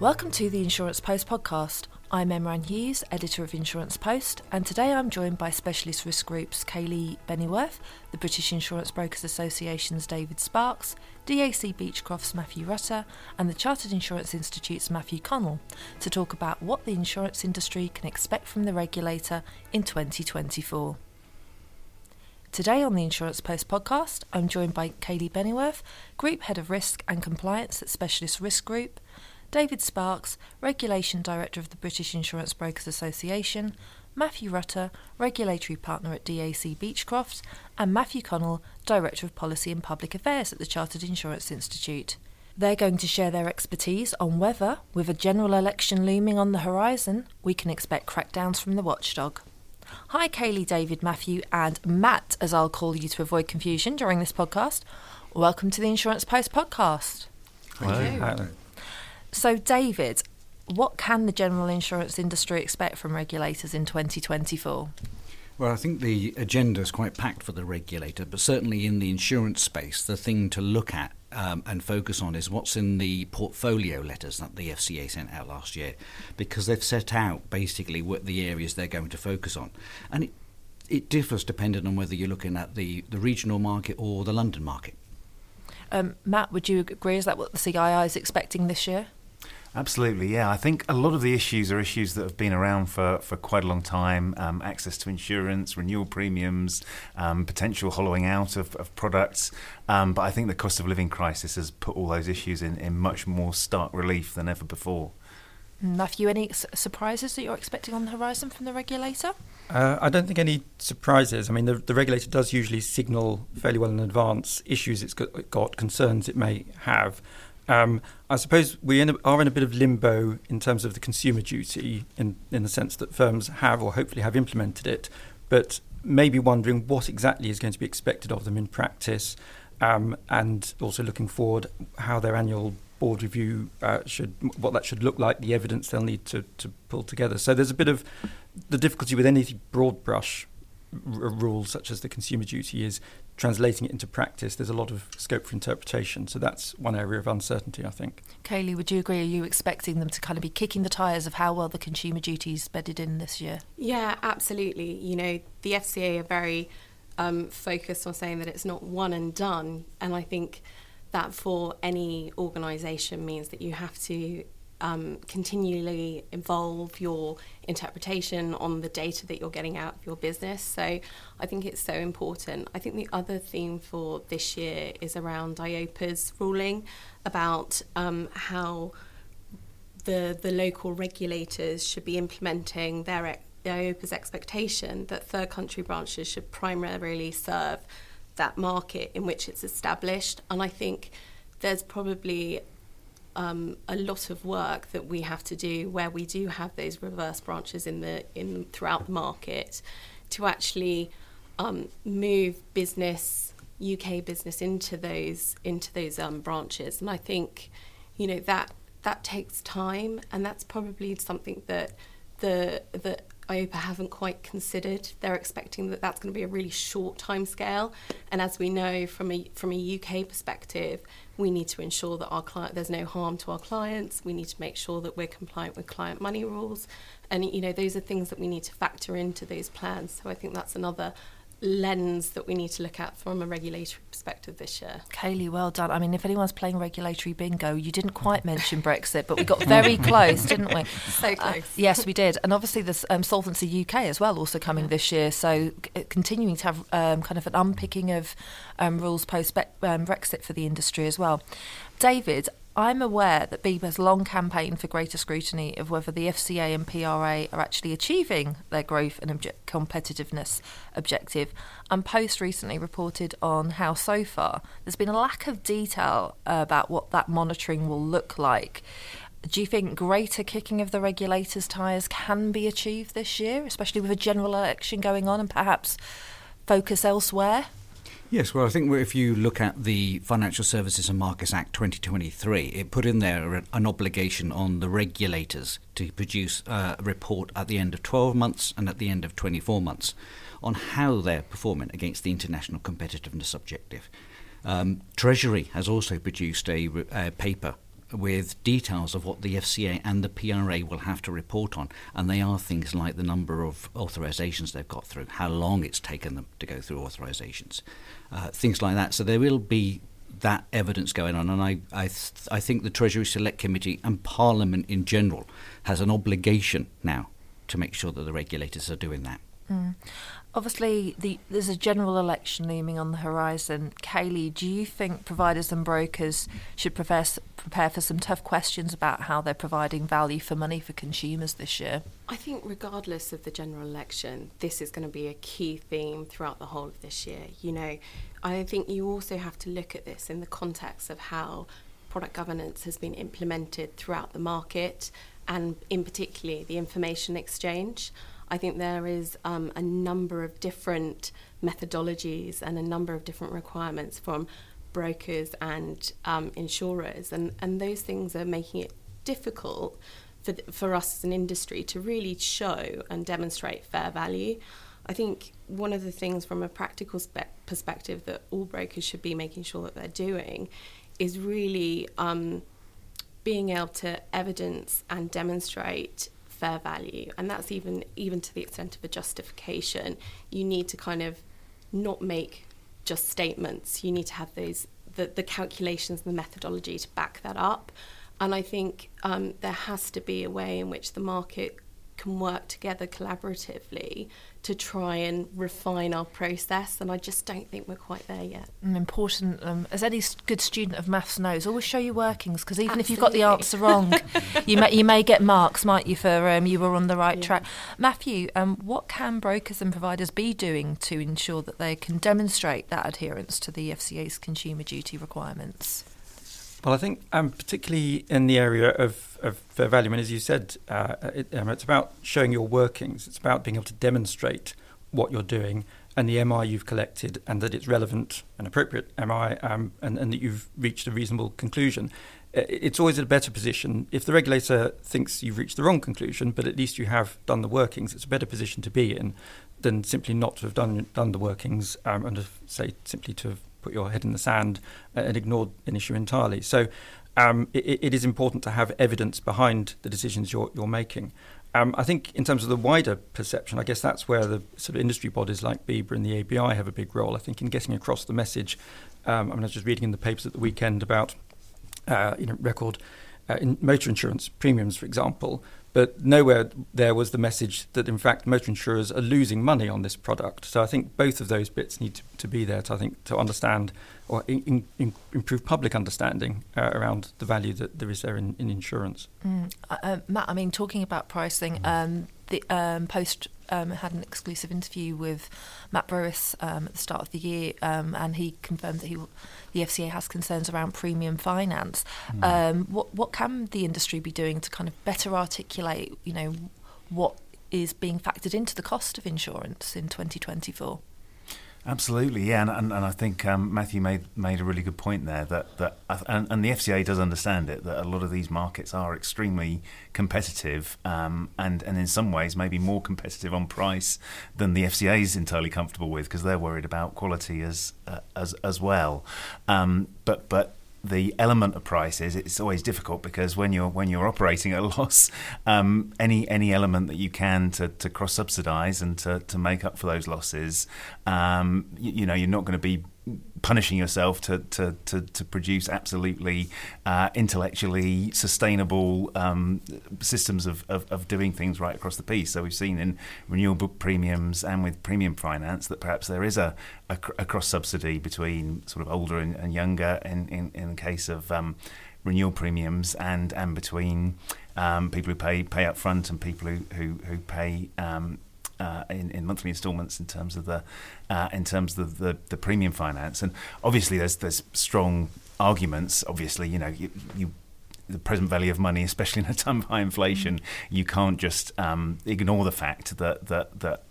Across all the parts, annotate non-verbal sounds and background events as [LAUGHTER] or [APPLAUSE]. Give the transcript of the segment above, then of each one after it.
Welcome to the Insurance Post podcast. I'm Emma Ann Hughes, editor of Insurance Post, and today I'm joined by Specialist Risk Group's Kaylee Bennyworth, the British Insurance Brokers Association's David Sparks, DAC Beachcroft's Matthew Rutter, and the Chartered Insurance Institute's Matthew Connell to talk about what the insurance industry can expect from the regulator in 2024. Today on the Insurance Post podcast, I'm joined by Kaylee Bennyworth, Group Head of Risk and Compliance at Specialist Risk Group, David Sparks, Regulation Director of the British Insurance Brokers Association, Matthew Rutter, Regulatory Partner at DAC Beachcroft, and Matthew Connell, Director of Policy and Public Affairs at the Chartered Insurance Institute. They're going to share their expertise on whether, with a general election looming on the horizon, we can expect crackdowns from the watchdog. Hi, Kaylee, David, Matthew, and Matt, as I'll call you to avoid confusion during this podcast. Welcome to the Insurance Post podcast. Hello. So, David, what can the general insurance industry expect from regulators in 2024? Well, I think the agenda is quite packed for the regulator, but certainly in the insurance space, the thing to look at um, and focus on is what's in the portfolio letters that the FCA sent out last year, because they've set out basically what the areas they're going to focus on. And it, it differs depending on whether you're looking at the, the regional market or the London market. Um, Matt, would you agree? Is that what the CII is expecting this year? Absolutely, yeah. I think a lot of the issues are issues that have been around for, for quite a long time um, access to insurance, renewal premiums, um, potential hollowing out of, of products. Um, but I think the cost of living crisis has put all those issues in, in much more stark relief than ever before. Matthew, any surprises that you're expecting on the horizon from the regulator? Uh, I don't think any surprises. I mean, the, the, regulator does usually signal fairly well in advance issues it's got, got concerns it may have. Um, I suppose we in a, are in a bit of limbo in terms of the consumer duty, in, in the sense that firms have or hopefully have implemented it, but maybe wondering what exactly is going to be expected of them in practice, um, and also looking forward how their annual board review uh, should what that should look like, the evidence they'll need to, to pull together. So there's a bit of the difficulty with any broad brush r- rules such as the consumer duty is translating it into practice, there's a lot of scope for interpretation. So that's one area of uncertainty, I think. Kaylee, would you agree? Are you expecting them to kind of be kicking the tyres of how well the consumer duty is bedded in this year? Yeah, absolutely. You know, the FCA are very um, focused on saying that it's not one and done. And I think that for any organisation means that you have to um, continually evolve your interpretation on the data that you're getting out of your business. So I think it's so important. I think the other theme for this year is around EIOPA's ruling about um, how the the local regulators should be implementing their the EIOPA's expectation that third country branches should primarily serve that market in which it's established. And I think there's probably um, a lot of work that we have to do where we do have those reverse branches in the in throughout the market to actually um, move business UK business into those into those um, branches and I think you know that that takes time and that's probably something that the that EIOPA haven't quite considered. They're expecting that that's going to be a really short time scale. And as we know from a from a UK perspective, we need to ensure that our client there's no harm to our clients. We need to make sure that we're compliant with client money rules. And you know, those are things that we need to factor into those plans. So I think that's another lens that we need to look at from a regulatory perspective this year. Kaylee, well done. I mean, if anyone's playing regulatory bingo, you didn't quite mention Brexit, but we got very [LAUGHS] close, didn't we? So uh, close. Uh, yes, we did. And obviously, there's um, Solvency UK as well, also coming yeah. this year. So c- continuing to have um, kind of an unpicking of um, rules post um, Brexit for the industry as well. David, I'm aware that BIBA has long campaigned for greater scrutiny of whether the FCA and PRA are actually achieving their growth and obje- competitiveness objective. And Post recently reported on how so far there's been a lack of detail uh, about what that monitoring will look like. Do you think greater kicking of the regulators' tyres can be achieved this year, especially with a general election going on and perhaps focus elsewhere? Yes, well, I think if you look at the Financial Services and Markets Act 2023, it put in there an obligation on the regulators to produce a report at the end of 12 months and at the end of 24 months on how they're performing against the international competitiveness objective. Um, Treasury has also produced a, a paper with details of what the FCA and the PRA will have to report on. And they are things like the number of authorisations they've got through, how long it's taken them to go through authorisations, uh, things like that. So there will be that evidence going on. And I, I, th- I think the Treasury Select Committee and Parliament in general has an obligation now to make sure that the regulators are doing that. Mm. Obviously, the, there's a general election looming on the horizon. Kaylee, do you think providers and brokers should prepare, prepare for some tough questions about how they're providing value for money for consumers this year? I think, regardless of the general election, this is going to be a key theme throughout the whole of this year. You know, I think you also have to look at this in the context of how product governance has been implemented throughout the market and, in particular, the information exchange. I think there is um, a number of different methodologies and a number of different requirements from brokers and um, insurers, and, and those things are making it difficult for, for us as an industry to really show and demonstrate fair value. I think one of the things from a practical spe- perspective that all brokers should be making sure that they're doing is really um, being able to evidence and demonstrate fair value and that's even even to the extent of a justification. You need to kind of not make just statements. You need to have those the, the calculations and the methodology to back that up. And I think um, there has to be a way in which the market can work together collaboratively to try and refine our process and I just don't think we're quite there yet. Mm, important, um, as any good student of maths knows, always show your workings because even Absolutely. if you've got the answer wrong, you may you may get marks, might you, for um, you were on the right yeah. track. Matthew, um, what can brokers and providers be doing to ensure that they can demonstrate that adherence to the FCA's consumer duty requirements? Well, I think um, particularly in the area of, of fair value, and as you said, uh, it, um, it's about showing your workings. It's about being able to demonstrate what you're doing and the MI you've collected, and that it's relevant and appropriate MI, um, and, and that you've reached a reasonable conclusion. It's always a better position if the regulator thinks you've reached the wrong conclusion, but at least you have done the workings. It's a better position to be in than simply not to have done done the workings um, and to say simply to have put your head in the sand uh, and ignored an issue entirely. So um, it, it is important to have evidence behind the decisions you're, you're making. Um, I think in terms of the wider perception, I guess that's where the sort of industry bodies like BIBA and the ABI have a big role. I think in getting across the message. Um, I, mean, I was just reading in the papers at the weekend about uh, you know record uh, in motor insurance premiums, for example, but nowhere there was the message that, in fact, motor insurers are losing money on this product. So I think both of those bits need to, to be there to, I think, to understand or in, in, improve public understanding uh, around the value that there is there in, in insurance. Mm. Uh, uh Matt, I mean, talking about pricing, um, the um, Post um, had an exclusive interview with Matt Brewis um, at the start of the year, um, and he confirmed that he will, the FCA has concerns around premium finance. Mm. what what can the industry be doing to kind of better articulate, you know, what is being factored into the cost of insurance in 2024? Absolutely, yeah, and, and, and I think um, Matthew made made a really good point there that that and, and, the FCA does understand it that a lot of these markets are extremely competitive, um, and and in some ways maybe more competitive on price than the FCA is entirely comfortable with because they're worried about quality as uh, as as well. Um, but but the element of prices, it's always difficult because when you're when you're operating at a [LAUGHS] loss, um, any any element that you can to, to cross subsidise and to, to make up for those losses, um, you, you know, you're not going to be punishing yourself to to to, to produce absolutely uh, intellectually sustainable um, systems of, of, of, doing things right across the piece. So we've seen in renewable premiums and with premium finance that perhaps there is a, a, a cross subsidy between sort of older and, and younger in, in, in the case of um, renewal premiums and and between um, people who pay pay up front and people who who, who pay um, uh, in, in monthly instalments in terms of the uh, in terms of the, the premium finance. And obviously, there's there's strong arguments. Obviously, you know, you, you the present value of money, [LAUGHS] especially in a time of high inflation, mm. you can't just um, ignore the fact that, that that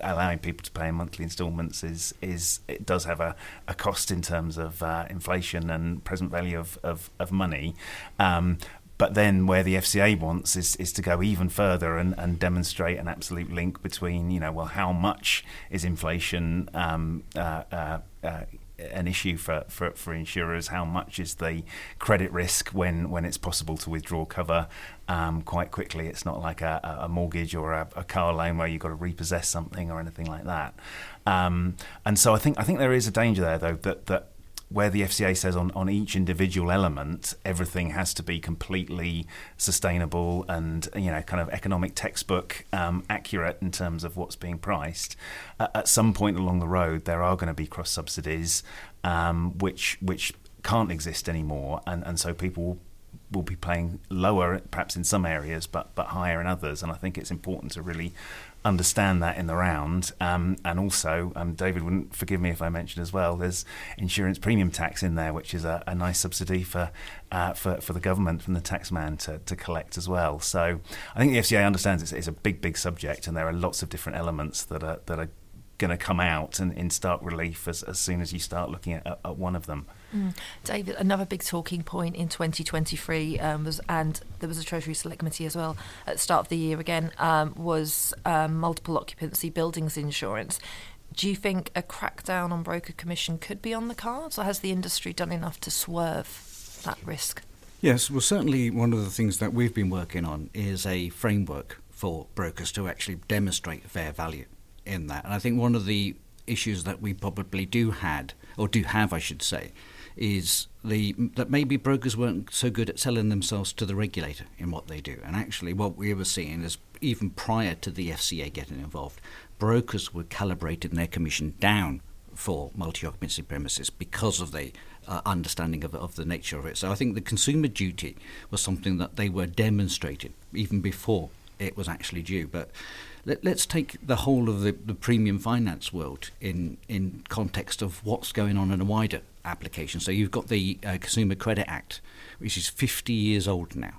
allowing people to pay in monthly instalments is is it does have a, a cost in terms of uh, inflation and present value of of, of money. Um, but then where the FCA wants is, is to go even further and, and demonstrate an absolute link between, you know, well, how much is inflation um, uh, uh, uh, an issue for, for, for insurers. How much is the credit risk when, when it's possible to withdraw cover um, quite quickly? It's not like a, a mortgage or a, a, car loan where you've got to repossess something or anything like that. Um, and so I think I think there is a danger there though that that where the FCA says on, on each individual element, everything has to be completely sustainable and you know kind of economic textbook um, accurate in terms of what's being priced. Uh, at some point along the road, there are going to be cross subsidies, um, which which can't exist anymore, and and so people will be playing lower, perhaps in some areas, but but higher in others. And I think it's important to really understand that in the round. Um, and also, um, David wouldn't forgive me if I mentioned as well. There's insurance premium tax in there, which is a, a nice subsidy for, uh, for for the government from the taxman to, to collect as well. So I think the FCA understands it's, it's a big big subject, and there are lots of different elements that are that are going to come out and in stark relief as, as soon as you start looking at, at one of them. Mm. David, another big talking point in 2023 um, was, and there was a Treasury Select Committee as well at the start of the year again, um, was um, multiple occupancy buildings insurance. Do you think a crackdown on broker commission could be on the cards, or has the industry done enough to swerve that risk? Yes, well, certainly one of the things that we've been working on is a framework for brokers to actually demonstrate fair value in that. And I think one of the issues that we probably do had, or do have, I should say, is the that maybe brokers weren't so good at selling themselves to the regulator in what they do. And actually, what we were seeing is even prior to the FCA getting involved, brokers were calibrating their commission down for multi-occupancy premises because of the uh, understanding of, of the nature of it. So I think the consumer duty was something that they were demonstrating even before it was actually due. But let, us take the whole of the, the premium finance world in, in context of what's going on in a wider application. So you've got the uh, Consumer Credit Act, which is 50 years old now.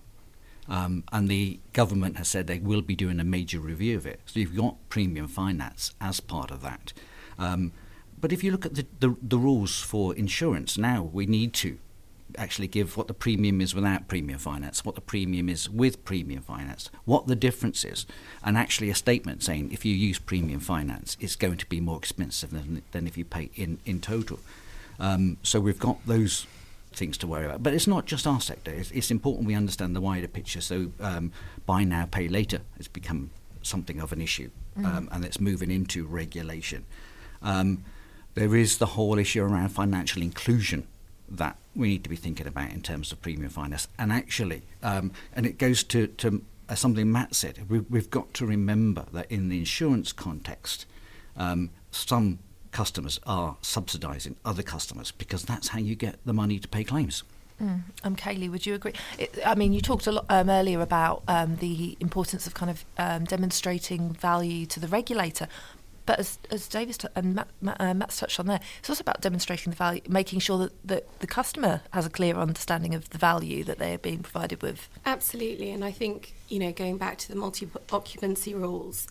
Um, and the government has said they will be doing a major review of it. So you've got premium finance as part of that. Um, but if you look at the, the, the rules for insurance now, we need to actually give what the premium is without premium finance, what the premium is with premium finance, what the difference is, and actually a statement saying if you use premium finance, it's going to be more expensive than, than if you pay in, in total. Um, so we've got those things to worry about. But it's not just our sector. It's, it's important we understand the wider picture. So um, buy now, pay later has become something of an issue, mm. um, and it's moving into regulation. Um, there is the whole issue around financial inclusion that we need to be thinking about in terms of premium finance. And actually, um, and it goes to, to uh, something Matt said, we, have got to remember that in the insurance context, um, some customers are subsidising other customers because that's how you get the money to pay claims. Mm. Um, Kaylee, would you agree? It, I mean, you talked a lot um, earlier about um, the importance of kind of um, demonstrating value to the regulator, but as, as Davis t- and Matt, Matt, uh, Matt's touched on there, it's also about demonstrating the value, making sure that, that the customer has a clear understanding of the value that they are being provided with. Absolutely, and I think you know going back to the multi-occupancy rules,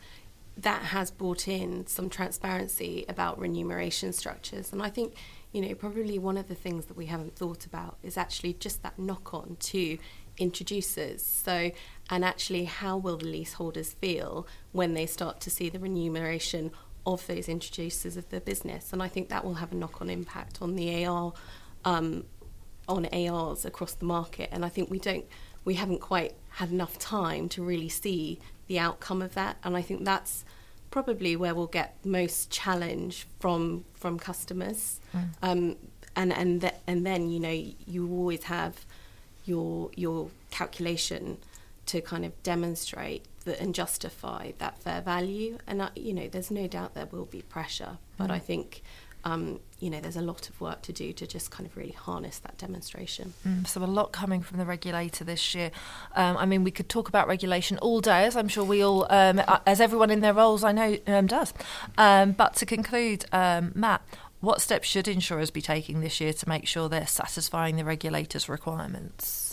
that has brought in some transparency about remuneration structures, and I think you know probably one of the things that we haven't thought about is actually just that knock-on to introducers. So, and actually, how will the leaseholders feel when they start to see the remuneration of those introducers of the business. And I think that will have a knock on impact on the AR, um, on ARs across the market. And I think we don't, we haven't quite had enough time to really see the outcome of that. And I think that's probably where we'll get most challenge from from customers. Mm. Um, and and th- and then you know you always have your your calculation to kind of demonstrate that and justify that fair value. And uh, you know, there's no doubt there will be pressure, but mm. I think. Um, you know, there's a lot of work to do to just kind of really harness that demonstration. Mm, so a lot coming from the regulator this year. Um, I mean, we could talk about regulation all day, as I'm sure we all, um, as everyone in their roles I know um, does. Um, but to conclude, um, Matt, what steps should insurers be taking this year to make sure they're satisfying the regulator's requirements?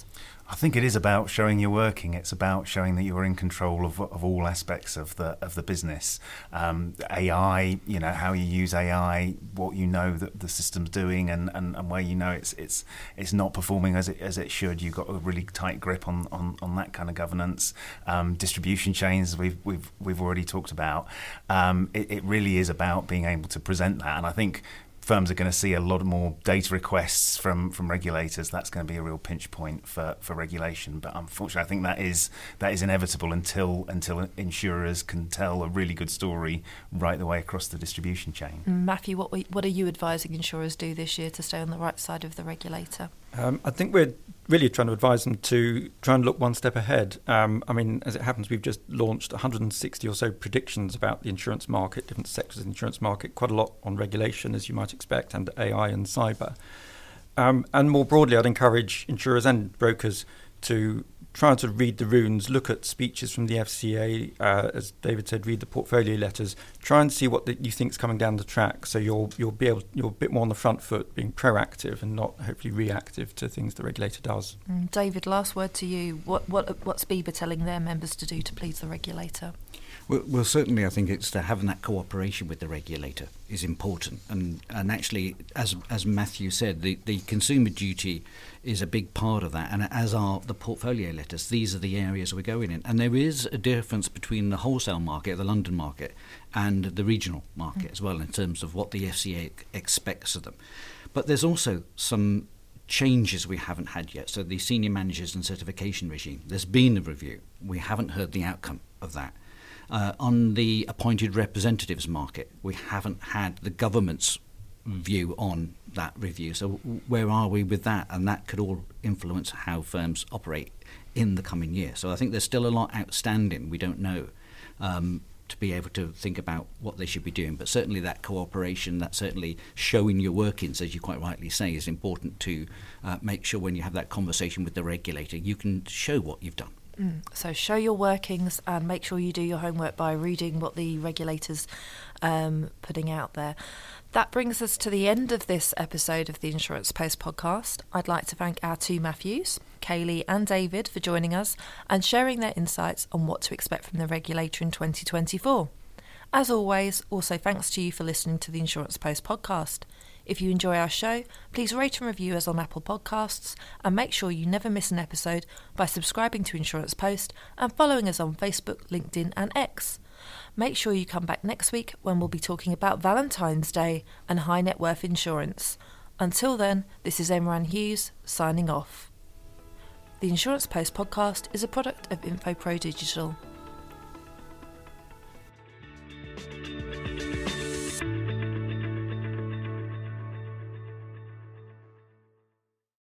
I think it is about showing you're working. It's about showing that you are in control of, of all aspects of the of the business. Um, AI, you know, how you use AI, what you know that the system's doing, and, and, and where you know it's it's it's not performing as it as it should. You've got a really tight grip on on, on that kind of governance. Um, distribution chains, we've we've we've already talked about. Um, it, it really is about being able to present that, and I think firms are going to see a lot more data requests from, from regulators. That's going to be a real pinch point for, for regulation. But unfortunately, I think that is that is inevitable until until insurers can tell a really good story right the way across the distribution chain. Matthew, what what are you advising insurers do this year to stay on the right side of the regulator? Um, I think we're really trying to advise them to try and look one step ahead. Um, I mean, as it happens, we've just launched 160 or so predictions about the insurance market, different sectors of the insurance market, quite a lot on regulation, as you might expect, and AI and cyber. Um, and more broadly, I'd encourage insurers and brokers to try to read the runes, look at speeches from the FCA, uh, as David said, read the portfolio letters, try and see what the, you is coming down the track. So you'll you'll be able you're a bit more on the front foot, being proactive and not hopefully reactive to things the regulator does. Mm, David, last word to you. What what what's BIBA telling their members to do to please the regulator? Well, well, certainly, I think it's to having that cooperation with the regulator is important, and and actually, as as Matthew said, the, the consumer duty is a big part of that, and as are the portfolio letters. These are the areas we're going in, and there is a difference between the wholesale market, the London market, and the regional market mm. as well in terms of what the FCA expects of them. But there's also some changes we haven't had yet. So the senior managers and certification regime, there's been a review. We haven't heard the outcome of that. Uh, on the appointed representatives market, we haven't had the government's view on that review. So where are we with that? And that could all influence how firms operate in the coming year. So I think there's still a lot outstanding. We don't know. Um, to be able to think about what they should be doing. But certainly that cooperation, that certainly showing your workings, as you quite rightly say, is important to uh, make sure when you have that conversation with the regulator, you can show what you've done. Mm. So show your workings and make sure you do your homework by reading what the regulators um, putting out there. That brings us to the end of this episode of the Insurance Post podcast. I'd like to thank our two Matthews, Kaylee and David, for joining us and sharing their insights on what to expect from the regulator in 2024. As always, also thanks to you for listening to the Insurance Post podcast. If you enjoy our show, please rate and review us on Apple Podcasts and make sure you never miss an episode by subscribing to Insurance Post and following us on Facebook, LinkedIn, and X. Make sure you come back next week when we'll be talking about Valentine's Day and high net worth insurance. Until then, this is Emma Ann Hughes signing off. The Insurance Post podcast is a product of InfoPro Digital.